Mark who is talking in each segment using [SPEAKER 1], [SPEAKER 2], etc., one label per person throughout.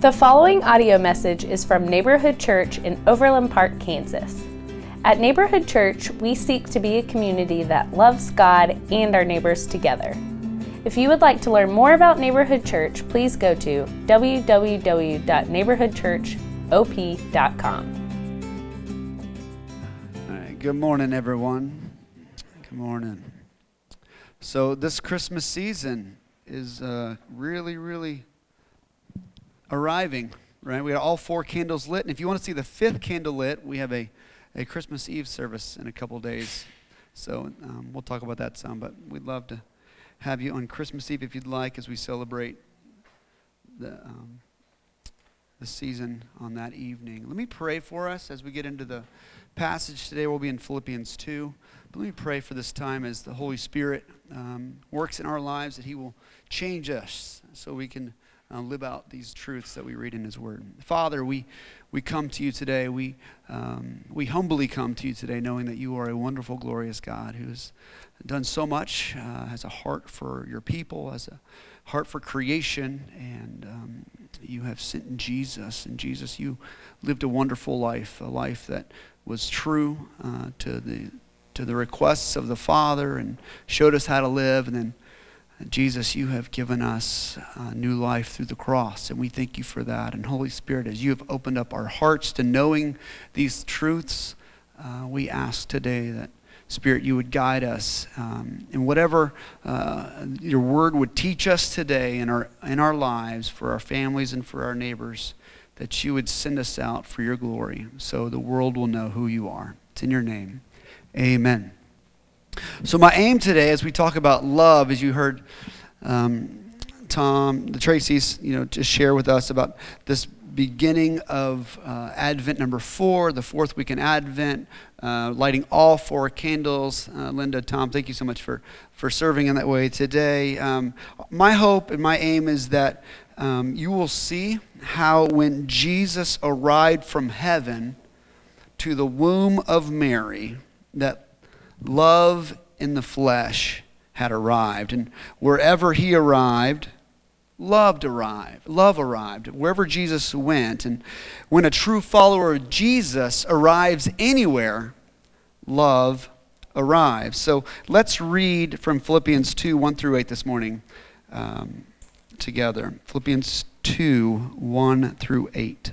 [SPEAKER 1] The following audio message is from Neighborhood Church in Overland Park, Kansas. At Neighborhood Church, we seek to be a community that loves God and our neighbors together. If you would like to learn more about Neighborhood Church, please go to www.neighborhoodchurchop.com.
[SPEAKER 2] All right, good morning, everyone. Good morning. So, this Christmas season is uh, really, really arriving, right? We got all four candles lit. And if you want to see the fifth candle lit, we have a, a Christmas Eve service in a couple days. So, um, we'll talk about that some, but we'd love to have you on Christmas Eve if you'd like as we celebrate the, um, the season on that evening. Let me pray for us as we get into the passage today. We'll be in Philippians 2. But let me pray for this time as the Holy Spirit um, works in our lives that He will change us so we can uh, live out these truths that we read in His Word. Father, we, we come to you today. We, um, we humbly come to you today knowing that you are a wonderful, glorious God who has done so much, uh, has a heart for your people, has a heart for creation, and um, you have sent Jesus. And Jesus, you lived a wonderful life, a life that was true uh, to the to the requests of the Father, and showed us how to live. And then, Jesus, you have given us uh, new life through the cross, and we thank you for that. And Holy Spirit, as you have opened up our hearts to knowing these truths, uh, we ask today that Spirit, you would guide us um, in whatever uh, your word would teach us today in our, in our lives, for our families and for our neighbors, that you would send us out for your glory so the world will know who you are. It's in your name. Amen. So, my aim today, as we talk about love, as you heard um, Tom, the Tracy's, you know, just share with us about this beginning of uh, Advent number four, the fourth week in Advent, uh, lighting all four candles. Uh, Linda, Tom, thank you so much for, for serving in that way today. Um, my hope and my aim is that um, you will see how when Jesus arrived from heaven to the womb of Mary, that love in the flesh had arrived. And wherever he arrived, loved arrived love arrived wherever jesus went. And when a true follower of jesus arrives anywhere love arrives. So let's read from philippians 2 1 through 8 this morning um, together. Philippians 2 1 through 8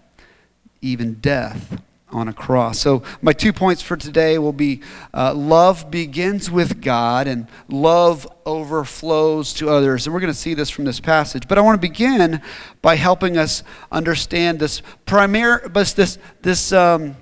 [SPEAKER 2] even death on a cross. So, my two points for today will be uh, love begins with God and love overflows to others. And we're going to see this from this passage. But I want to begin by helping us understand this primary, this, this, um,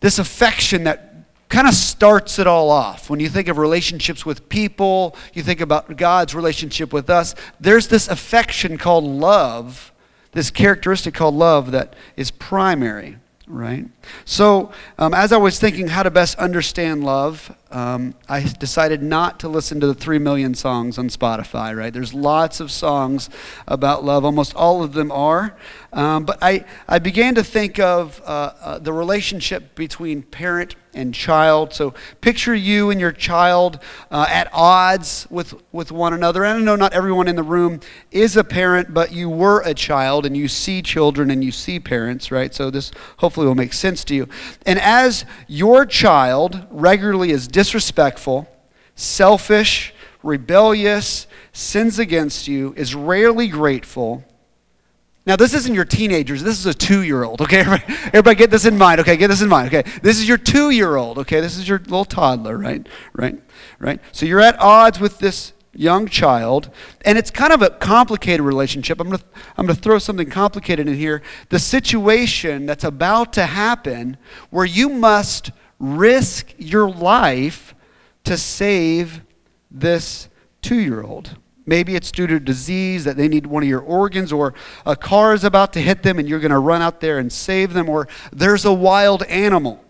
[SPEAKER 2] this affection that kind of starts it all off. When you think of relationships with people, you think about God's relationship with us, there's this affection called love this characteristic called love that is primary, right? So, um, as I was thinking how to best understand love, um, I decided not to listen to the three million songs on Spotify, right? There's lots of songs about love, almost all of them are. Um, but I, I began to think of uh, uh, the relationship between parent and child. So picture you and your child uh, at odds with, with one another. And I know not everyone in the room is a parent, but you were a child and you see children and you see parents, right? So this hopefully will make sense to you. And as your child regularly is disrespectful, selfish, rebellious, sins against you, is rarely grateful, Now, this isn't your teenagers. This is a two year old, okay? Everybody get this in mind, okay? Get this in mind, okay? This is your two year old, okay? This is your little toddler, right? Right? Right? So you're at odds with this young child, and it's kind of a complicated relationship. I'm going to I'm to throw something complicated in here. The situation that's about to happen where you must risk your life to save this two year old. Maybe it's due to disease that they need one of your organs, or a car is about to hit them and you're going to run out there and save them, or there's a wild animal.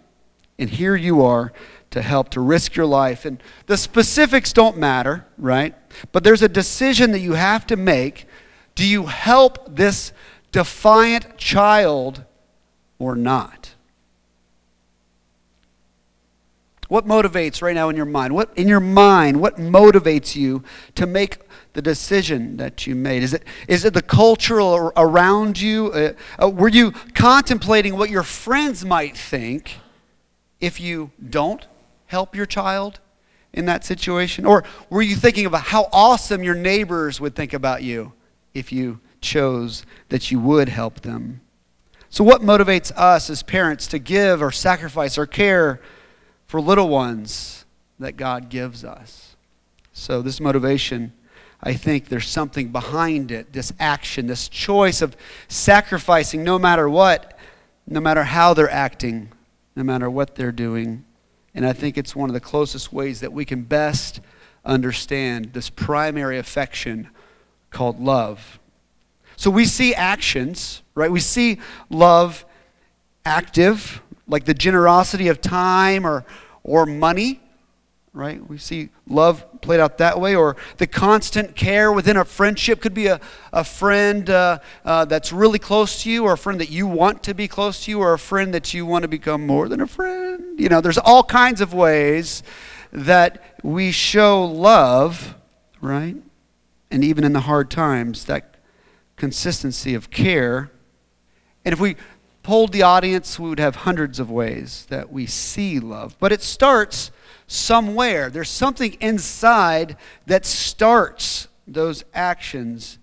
[SPEAKER 2] And here you are to help, to risk your life. And the specifics don't matter, right? But there's a decision that you have to make. Do you help this defiant child or not? What motivates right now in your mind? What in your mind, what motivates you to make the decision that you made? Is it, is it the cultural around you? Uh, uh, were you contemplating what your friends might think if you don't help your child in that situation? Or were you thinking about how awesome your neighbors would think about you if you chose that you would help them? So, what motivates us as parents to give or sacrifice or care? for little ones that God gives us. So, this motivation, I think there's something behind it this action, this choice of sacrificing no matter what, no matter how they're acting, no matter what they're doing. And I think it's one of the closest ways that we can best understand this primary affection called love. So we see actions, right? We see love active, like the generosity of time or, or money, right? We see love played out that way, or the constant care within a friendship could be a, a friend uh, uh, that's really close to you, or a friend that you want to be close to you, or a friend that you want to become more than a friend. You know, there's all kinds of ways that we show love, right? And even in the hard times, that consistency of care. And if we polled the audience, we would have hundreds of ways that we see love. But it starts somewhere. There's something inside that starts those actions.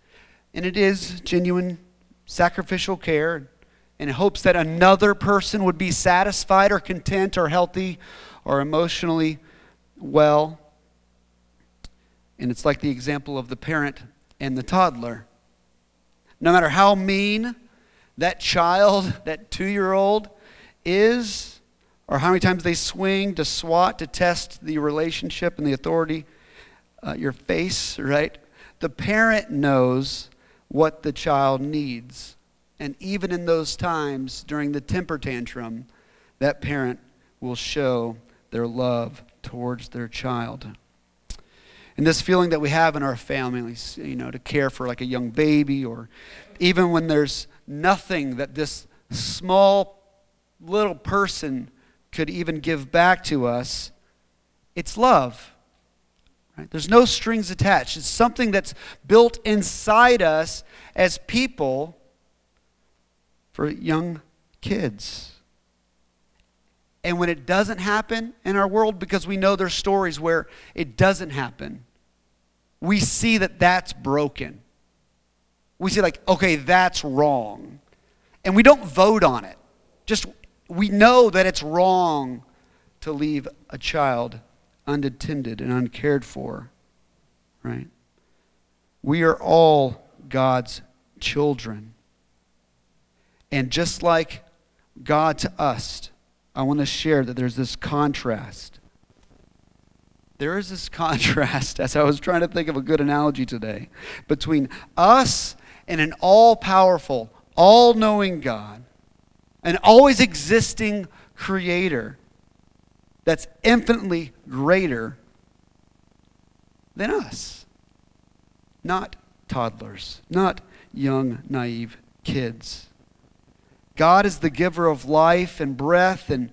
[SPEAKER 2] And it is genuine sacrificial care in hopes that another person would be satisfied or content or healthy or emotionally well. And it's like the example of the parent and the toddler. No matter how mean, that child, that two year old, is, or how many times they swing to swat to test the relationship and the authority, uh, your face, right? The parent knows what the child needs. And even in those times during the temper tantrum, that parent will show their love towards their child. And this feeling that we have in our families, you know, to care for like a young baby, or even when there's nothing that this small little person could even give back to us, it's love. Right? There's no strings attached. It's something that's built inside us as people for young kids. And when it doesn't happen in our world, because we know there's stories where it doesn't happen, we see that that's broken we say, like, okay, that's wrong. And we don't vote on it. Just we know that it's wrong to leave a child unattended and uncared for, right? We are all God's children. And just like God to us, I want to share that there's this contrast. There is this contrast, as I was trying to think of a good analogy today, between us and an all powerful, all knowing God, an always existing creator that's infinitely greater than us. Not toddlers, not young, naive kids. God is the giver of life and breath, and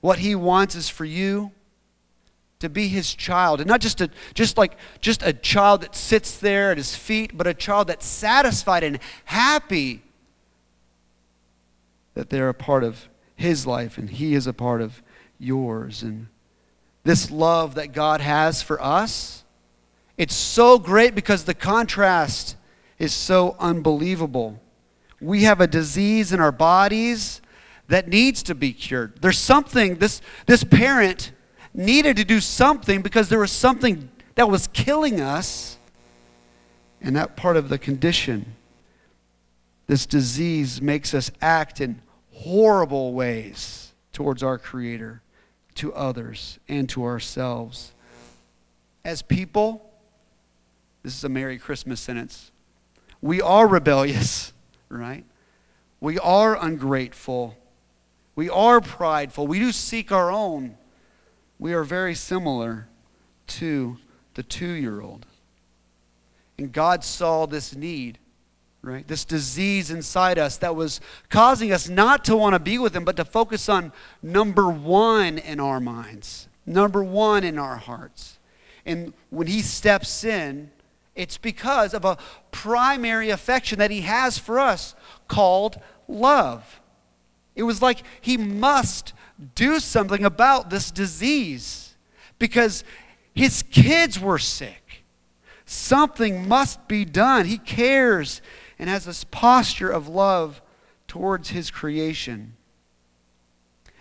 [SPEAKER 2] what He wants is for you to be his child and not just a just like just a child that sits there at his feet but a child that's satisfied and happy that they're a part of his life and he is a part of yours and this love that God has for us it's so great because the contrast is so unbelievable we have a disease in our bodies that needs to be cured. There's something, this, this parent needed to do something because there was something that was killing us. And that part of the condition, this disease, makes us act in horrible ways towards our Creator, to others, and to ourselves. As people, this is a Merry Christmas sentence. We are rebellious, right? We are ungrateful. We are prideful. We do seek our own. We are very similar to the two year old. And God saw this need, right? This disease inside us that was causing us not to want to be with Him, but to focus on number one in our minds, number one in our hearts. And when He steps in, it's because of a primary affection that He has for us called love. It was like he must do something about this disease because his kids were sick. Something must be done. He cares and has this posture of love towards his creation.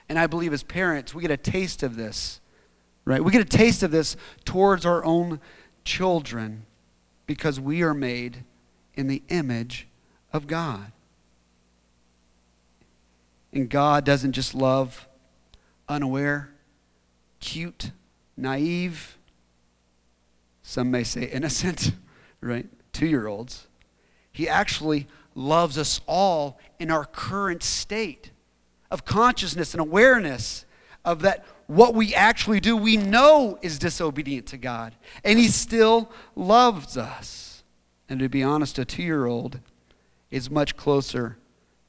[SPEAKER 2] And I believe as parents, we get a taste of this, right? We get a taste of this towards our own children because we are made in the image of God. And God doesn't just love unaware, cute, naive, some may say innocent, right? Two year olds. He actually loves us all in our current state of consciousness and awareness of that what we actually do we know is disobedient to God and he still loves us and to be honest a 2-year-old is much closer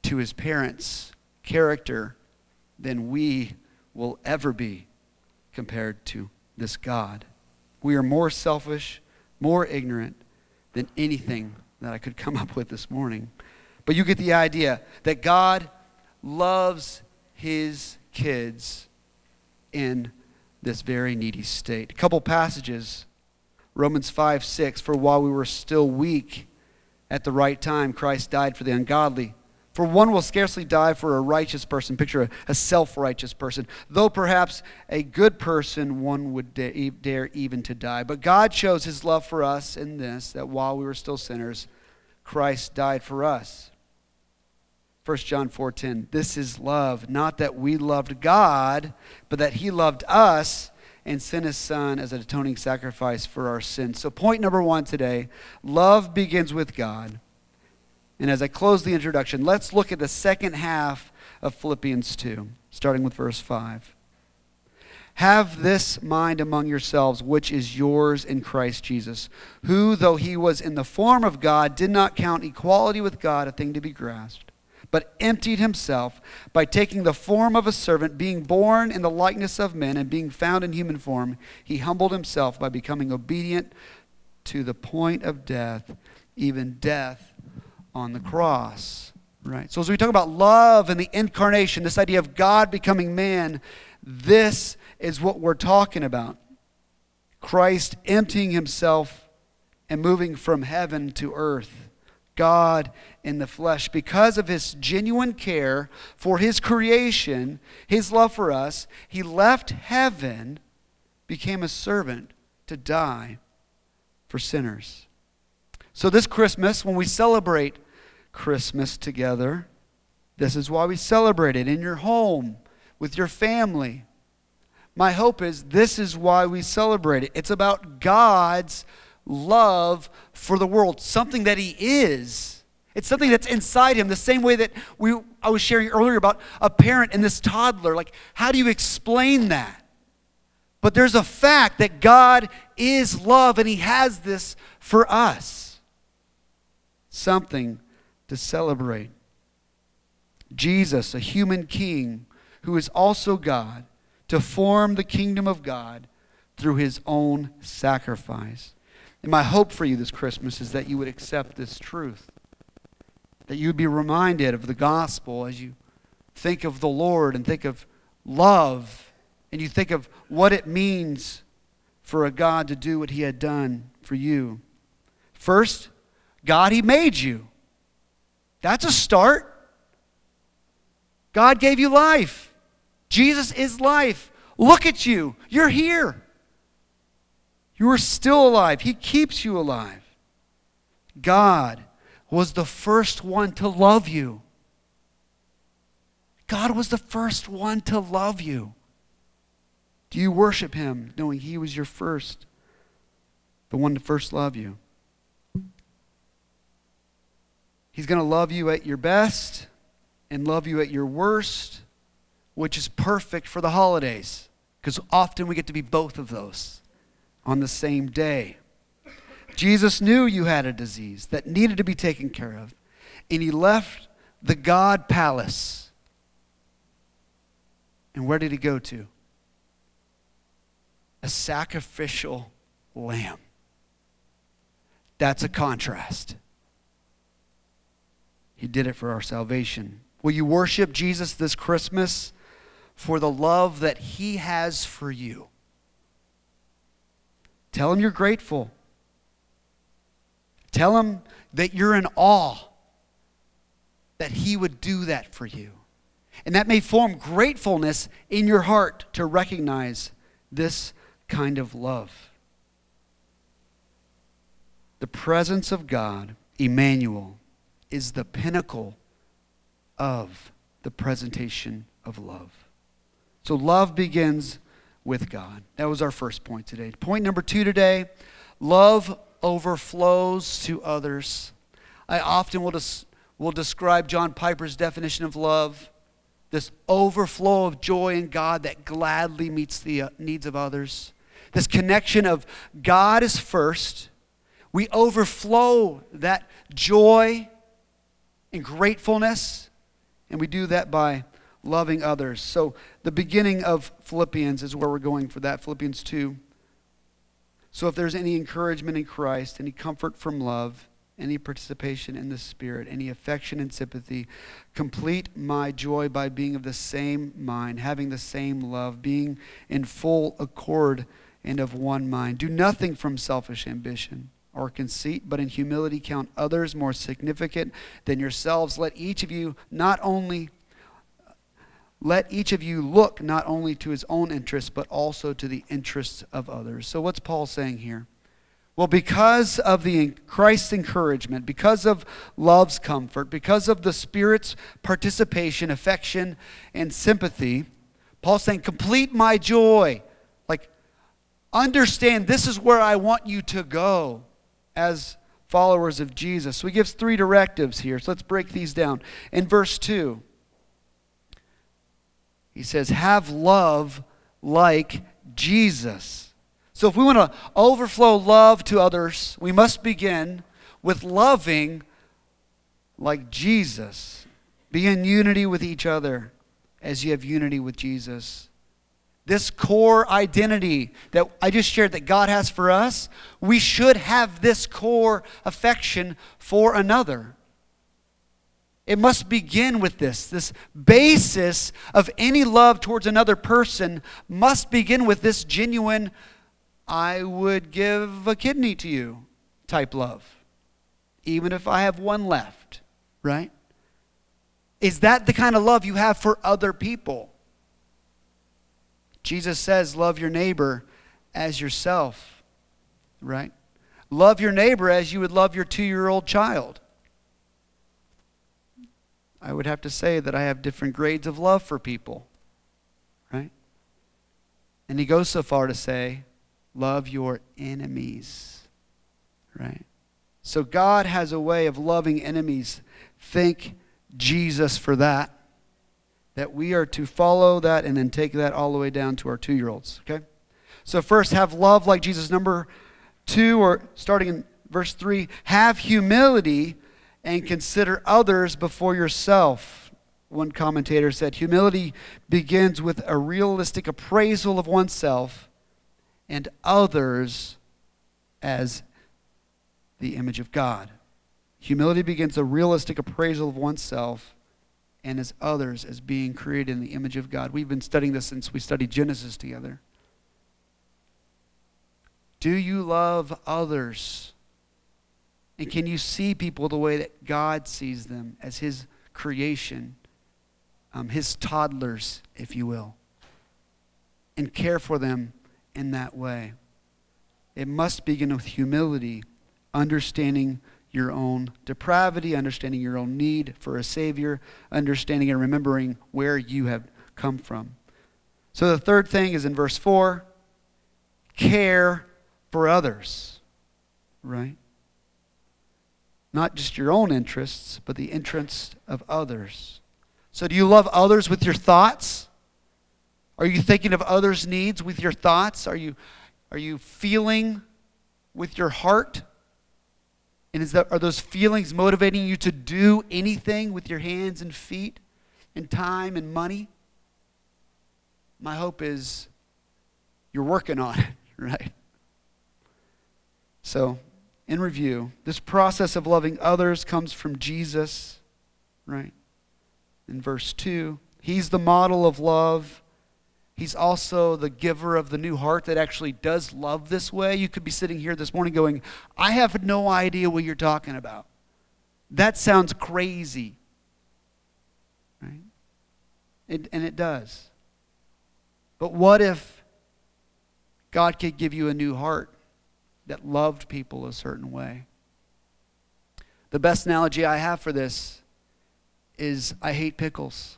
[SPEAKER 2] to his parents character than we will ever be compared to this God. We are more selfish, more ignorant than anything that I could come up with this morning. But you get the idea that God loves his kids in this very needy state. A couple passages Romans 5 6, for while we were still weak at the right time, Christ died for the ungodly. For one will scarcely die for a righteous person. Picture a, a self righteous person. Though perhaps a good person, one would dare, dare even to die. But God shows his love for us in this that while we were still sinners, Christ died for us. 1 John 4:10 This is love, not that we loved God, but that he loved us and sent his son as an atoning sacrifice for our sins. So point number 1 today, love begins with God. And as I close the introduction, let's look at the second half of Philippians 2, starting with verse 5. Have this mind among yourselves, which is yours in Christ Jesus, who, though he was in the form of God, did not count equality with God a thing to be grasped, but emptied himself by taking the form of a servant, being born in the likeness of men, and being found in human form, he humbled himself by becoming obedient to the point of death, even death on the cross. Right? So, as we talk about love and the incarnation, this idea of God becoming man, this is what we're talking about. Christ emptying himself and moving from heaven to earth. God in the flesh. Because of his genuine care for his creation, his love for us, he left heaven, became a servant to die for sinners. So, this Christmas, when we celebrate Christmas together. This is why we celebrate it in your home, with your family. My hope is this is why we celebrate it. It's about God's love for the world, something that He is. It's something that's inside Him, the same way that we, I was sharing earlier about a parent and this toddler. Like, how do you explain that? But there's a fact that God is love and He has this for us. Something to celebrate. Jesus, a human king who is also God, to form the kingdom of God through his own sacrifice. And my hope for you this Christmas is that you would accept this truth, that you would be reminded of the gospel as you think of the Lord and think of love, and you think of what it means for a God to do what he had done for you. First, God, he made you. That's a start. God gave you life. Jesus is life. Look at you. You're here. You are still alive. He keeps you alive. God was the first one to love you. God was the first one to love you. Do you worship Him knowing He was your first, the one to first love you? He's going to love you at your best and love you at your worst, which is perfect for the holidays because often we get to be both of those on the same day. Jesus knew you had a disease that needed to be taken care of, and he left the God palace. And where did he go to? A sacrificial lamb. That's a contrast. He did it for our salvation. Will you worship Jesus this Christmas for the love that he has for you? Tell him you're grateful. Tell him that you're in awe that he would do that for you. And that may form gratefulness in your heart to recognize this kind of love. The presence of God, Emmanuel, is the pinnacle of the presentation of love. So love begins with God. That was our first point today. Point number two today love overflows to others. I often will, des- will describe John Piper's definition of love this overflow of joy in God that gladly meets the uh, needs of others. This connection of God is first. We overflow that joy and gratefulness, and we do that by loving others. So, the beginning of Philippians is where we're going for that, Philippians 2. So, if there's any encouragement in Christ, any comfort from love, any participation in the Spirit, any affection and sympathy, complete my joy by being of the same mind, having the same love, being in full accord and of one mind. Do nothing from selfish ambition or conceit, but in humility count others more significant than yourselves. Let each of you not only let each of you look not only to his own interests, but also to the interests of others. So, what's Paul saying here? Well, because of the Christ's encouragement, because of love's comfort, because of the Spirit's participation, affection, and sympathy, Paul's saying, complete my joy. Like, understand this is where I want you to go as followers of Jesus. So he gives three directives here. So let's break these down. In verse 2, he says, Have love like Jesus. So if we want to overflow love to others, we must begin with loving like Jesus. Be in unity with each other as you have unity with Jesus this core identity that I just shared that God has for us, we should have this core affection for another. It must begin with this. This basis of any love towards another person must begin with this genuine, I would give a kidney to you type love, even if I have one left, right? Is that the kind of love you have for other people? Jesus says, Love your neighbor as yourself, right? Love your neighbor as you would love your two year old child. I would have to say that I have different grades of love for people, right? And he goes so far to say, Love your enemies, right? So God has a way of loving enemies. Thank Jesus for that that we are to follow that and then take that all the way down to our two year olds. Okay? So, first, have love like Jesus. Number two, or starting in verse three, have humility and consider others before yourself. One commentator said, Humility begins with a realistic appraisal of oneself and others as the image of God. Humility begins a realistic appraisal of oneself and as others as being created in the image of God. We've been studying this since we studied Genesis together. Do you love others And can you see people the way that God sees them as His creation, um, His toddlers, if you will, and care for them in that way? It must begin with humility, understanding your own depravity, understanding your own need for a Savior, understanding and remembering where you have come from. So the third thing is in verse 4 care for others, right? Not just your own interests, but the interests of others. So, do you love others with your thoughts? Are you thinking of others' needs with your thoughts? Are you, are you feeling with your heart? And is that, are those feelings motivating you to do anything with your hands and feet and time and money? My hope is you're working on it, right? So, in review, this process of loving others comes from Jesus, right? In verse 2, he's the model of love. He's also the giver of the new heart that actually does love this way. You could be sitting here this morning going, I have no idea what you're talking about. That sounds crazy. Right? It, and it does. But what if God could give you a new heart that loved people a certain way? The best analogy I have for this is I hate pickles.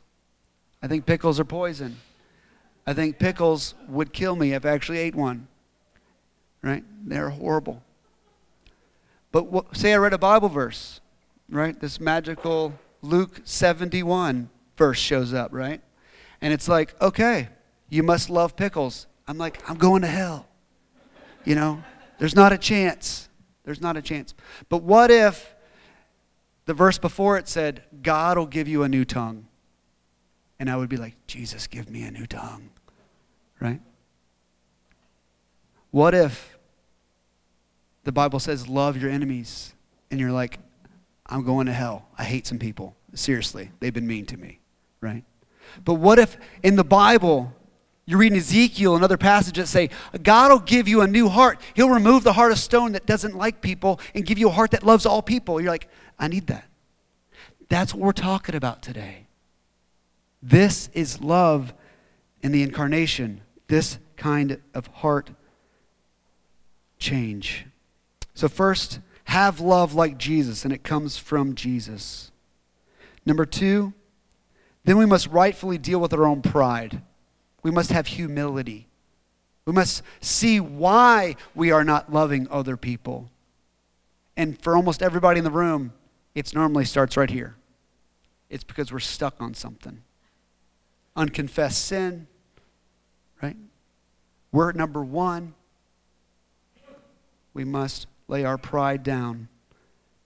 [SPEAKER 2] I think pickles are poison. I think pickles would kill me if I actually ate one. Right? They're horrible. But what, say I read a Bible verse, right? This magical Luke 71 verse shows up, right? And it's like, okay, you must love pickles. I'm like, I'm going to hell. You know, there's not a chance. There's not a chance. But what if the verse before it said, God will give you a new tongue? And I would be like, Jesus, give me a new tongue. Right? What if the Bible says, love your enemies? And you're like, I'm going to hell. I hate some people. Seriously, they've been mean to me. Right? But what if in the Bible you're reading Ezekiel and other passages that say, God will give you a new heart. He'll remove the heart of stone that doesn't like people and give you a heart that loves all people. You're like, I need that. That's what we're talking about today. This is love in the incarnation, this kind of heart change. So, first, have love like Jesus, and it comes from Jesus. Number two, then we must rightfully deal with our own pride. We must have humility. We must see why we are not loving other people. And for almost everybody in the room, it normally starts right here. It's because we're stuck on something. Unconfessed sin, right? We're at number one. We must lay our pride down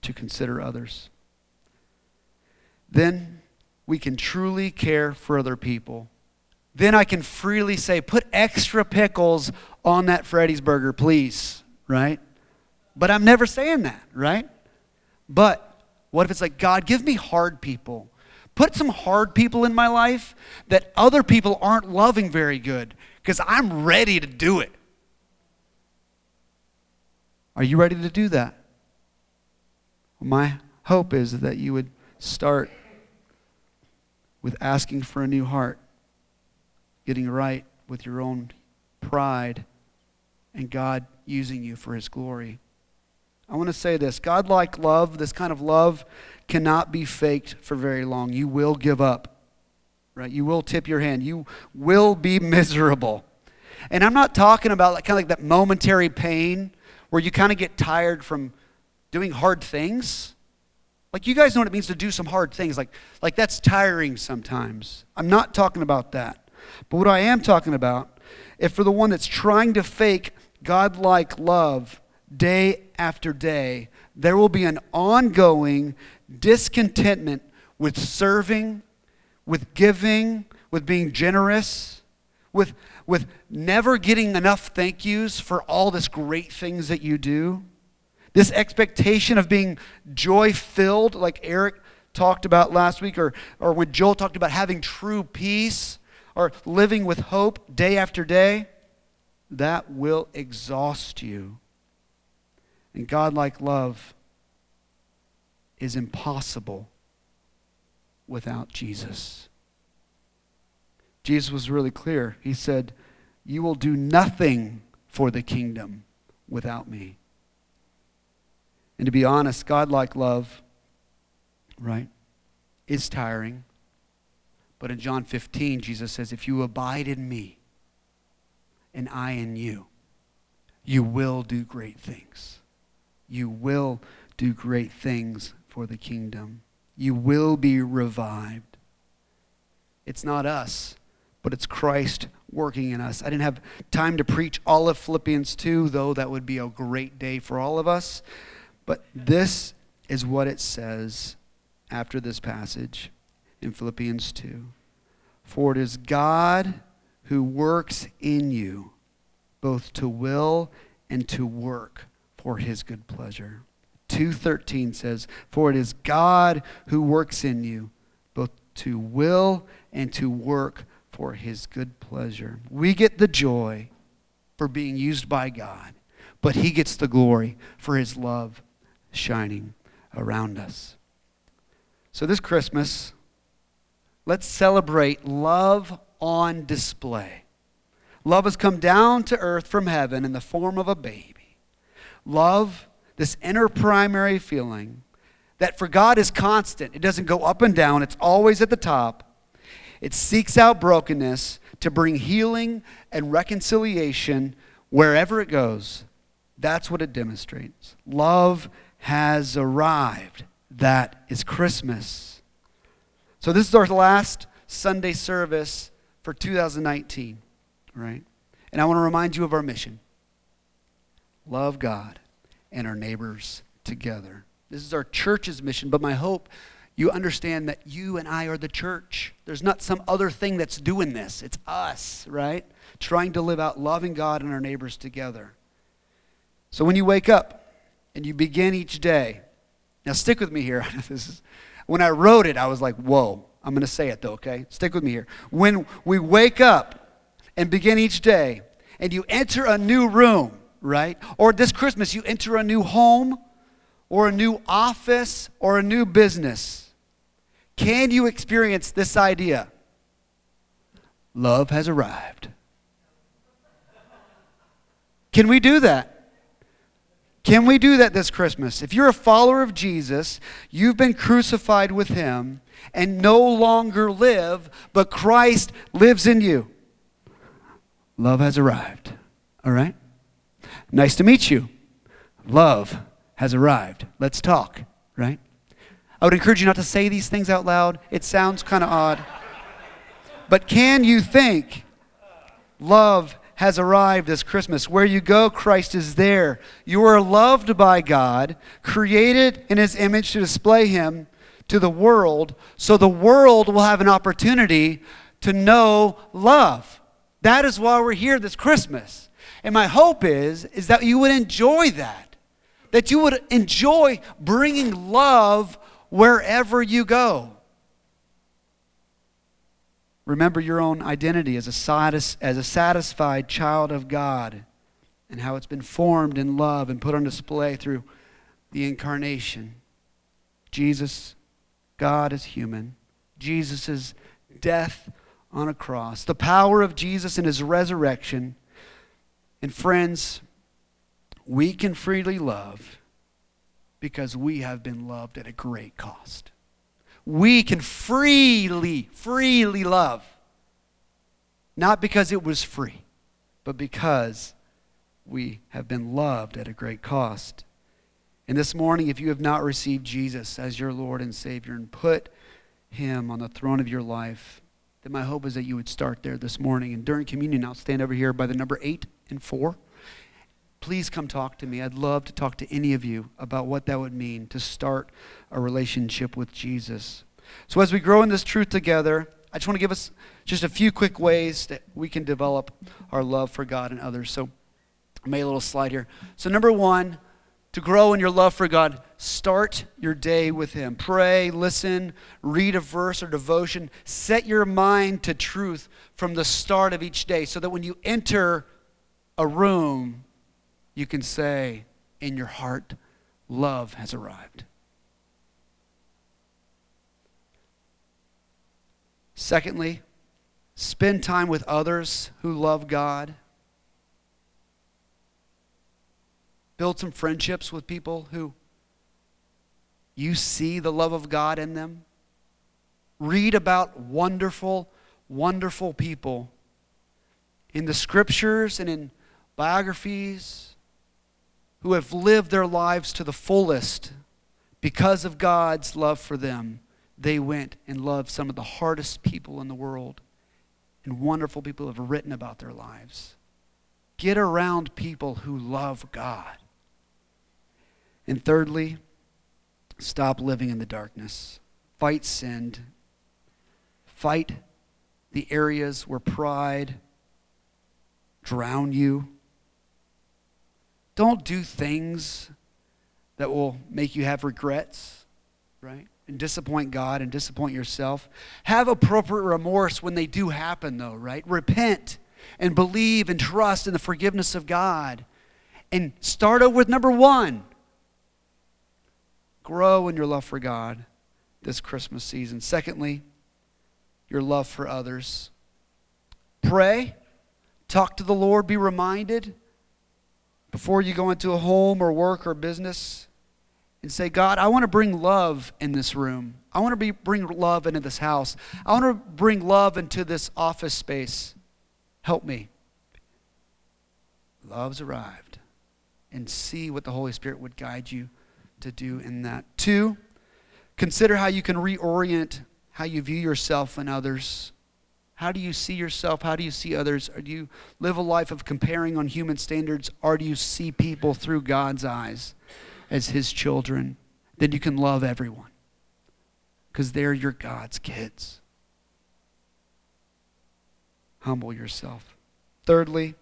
[SPEAKER 2] to consider others. Then we can truly care for other people then I can freely say, put extra pickles on that Freddy's burger, please, right? But I'm never saying that, right? But what if it's like, God, give me hard people? Put some hard people in my life that other people aren't loving very good because I'm ready to do it. Are you ready to do that? My hope is that you would start with asking for a new heart getting right with your own pride and God using you for his glory. I want to say this God like love, this kind of love, cannot be faked for very long. You will give up, right? You will tip your hand. You will be miserable. And I'm not talking about like, kind of like that momentary pain where you kind of get tired from doing hard things. Like you guys know what it means to do some hard things. Like, like that's tiring sometimes. I'm not talking about that. But what I am talking about, if for the one that's trying to fake God-like love day after day, there will be an ongoing discontentment with serving, with giving, with being generous, with, with never getting enough thank yous for all this great things that you do. This expectation of being joy filled, like Eric talked about last week, or, or when Joel talked about having true peace or living with hope day after day, that will exhaust you. And God like love is impossible without Jesus. Jesus was really clear. He said, You will do nothing for the kingdom without me. And to be honest, God-like love, right, is tiring. But in John 15, Jesus says, If you abide in me and I in you, you will do great things. You will do great things for the kingdom. You will be revived. It's not us, but it's Christ working in us. I didn't have time to preach all of Philippians 2, though that would be a great day for all of us. But this is what it says after this passage in Philippians 2. For it is God who works in you both to will and to work for his good pleasure. 2:13 says, "For it is God who works in you both to will and to work for his good pleasure." We get the joy for being used by God, but he gets the glory for his love shining around us. So this Christmas, let's celebrate love on display. Love has come down to earth from heaven in the form of a baby. Love, this inner primary feeling that for God is constant, it doesn't go up and down, it's always at the top. It seeks out brokenness to bring healing and reconciliation wherever it goes. That's what it demonstrates. Love has arrived. That is Christmas. So, this is our last Sunday service for 2019 right? And I want to remind you of our mission love God and our neighbors together. This is our church's mission, but my hope you understand that you and I are the church. There's not some other thing that's doing this. It's us, right? Trying to live out loving God and our neighbors together. So when you wake up and you begin each day, now stick with me here. this is, when I wrote it, I was like, whoa. I'm going to say it though, okay? Stick with me here. When we wake up, and begin each day, and you enter a new room, right? Or this Christmas, you enter a new home, or a new office, or a new business, can you experience this idea? Love has arrived. Can we do that? Can we do that this Christmas? If you're a follower of Jesus, you've been crucified with him and no longer live, but Christ lives in you. Love has arrived. All right? Nice to meet you. Love has arrived. Let's talk, right? I would encourage you not to say these things out loud. It sounds kind of odd. But can you think love has arrived this Christmas? Where you go, Christ is there. You are loved by God, created in his image to display him to the world, so the world will have an opportunity to know love. That is why we're here this Christmas. And my hope is is that you would enjoy that. That you would enjoy bringing love wherever you go. Remember your own identity as a, satis- as a satisfied child of God and how it's been formed in love and put on display through the incarnation. Jesus, God is human. Jesus' death on a cross, the power of Jesus and his resurrection. And friends, we can freely love because we have been loved at a great cost. We can freely, freely love. Not because it was free, but because we have been loved at a great cost. And this morning, if you have not received Jesus as your Lord and Savior and put him on the throne of your life, then my hope is that you would start there this morning. And during communion, I'll stand over here by the number eight and four. Please come talk to me. I'd love to talk to any of you about what that would mean to start a relationship with Jesus. So, as we grow in this truth together, I just want to give us just a few quick ways that we can develop our love for God and others. So, I made a little slide here. So, number one, to grow in your love for God, start your day with Him. Pray, listen, read a verse or devotion. Set your mind to truth from the start of each day so that when you enter a room, you can say in your heart, love has arrived. Secondly, spend time with others who love God. Build some friendships with people who you see the love of God in them. Read about wonderful, wonderful people in the scriptures and in biographies who have lived their lives to the fullest because of God's love for them. They went and loved some of the hardest people in the world, and wonderful people have written about their lives. Get around people who love God. And thirdly, stop living in the darkness. Fight sin. Fight the areas where pride drown you. Don't do things that will make you have regrets, right? And disappoint God and disappoint yourself. Have appropriate remorse when they do happen, though, right? Repent and believe and trust in the forgiveness of God. And start out with number one grow in your love for God this Christmas season. Secondly, your love for others. Pray, talk to the Lord, be reminded before you go into a home or work or business and say, God, I want to bring love in this room. I want to be, bring love into this house. I want to bring love into this office space. Help me. Love's arrived. And see what the Holy Spirit would guide you to do in that. Two, consider how you can reorient how you view yourself and others. How do you see yourself? How do you see others? Or do you live a life of comparing on human standards? Or do you see people through God's eyes as His children? Then you can love everyone because they're your God's kids. Humble yourself. Thirdly,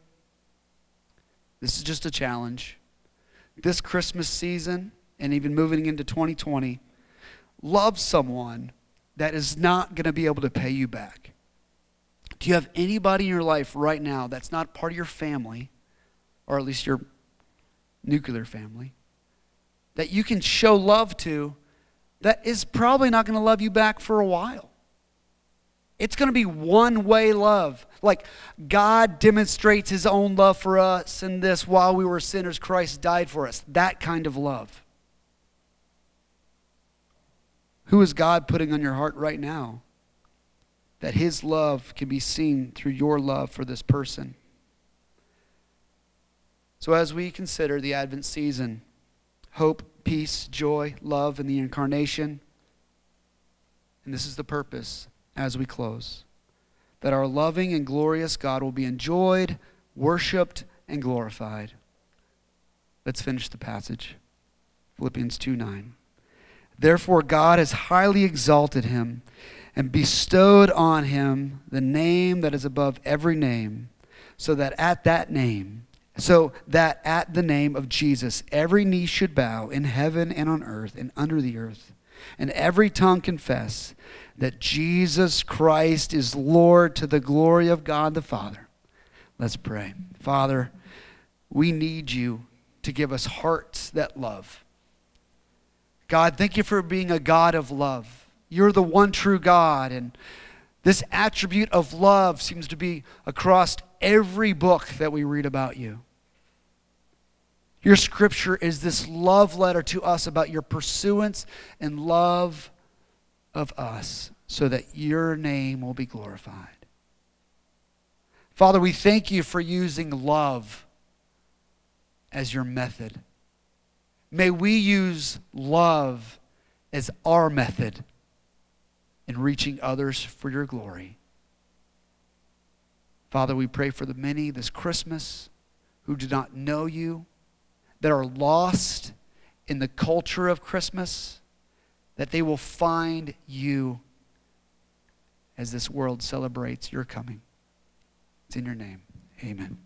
[SPEAKER 2] this is just a challenge. This Christmas season, and even moving into 2020, love someone that is not going to be able to pay you back. Do you have anybody in your life right now that's not part of your family, or at least your nuclear family, that you can show love to that is probably not going to love you back for a while? It's going to be one way love. Like God demonstrates his own love for us in this while we were sinners, Christ died for us. That kind of love. Who is God putting on your heart right now? That his love can be seen through your love for this person. So, as we consider the Advent season, hope, peace, joy, love, and the incarnation, and this is the purpose as we close that our loving and glorious God will be enjoyed, worshiped, and glorified. Let's finish the passage. Philippians 2 9. Therefore, God has highly exalted him and bestowed on him the name that is above every name, so that at that name, so that at the name of Jesus, every knee should bow in heaven and on earth and under the earth, and every tongue confess that Jesus Christ is Lord to the glory of God the Father. Let's pray. Father, we need you to give us hearts that love. God, thank you for being a God of love. You're the one true God, and this attribute of love seems to be across every book that we read about you. Your scripture is this love letter to us about your pursuance and love of us so that your name will be glorified. Father, we thank you for using love as your method. May we use love as our method in reaching others for your glory. Father, we pray for the many this Christmas who do not know you, that are lost in the culture of Christmas that they will find you as this world celebrates your coming. It's in your name. Amen.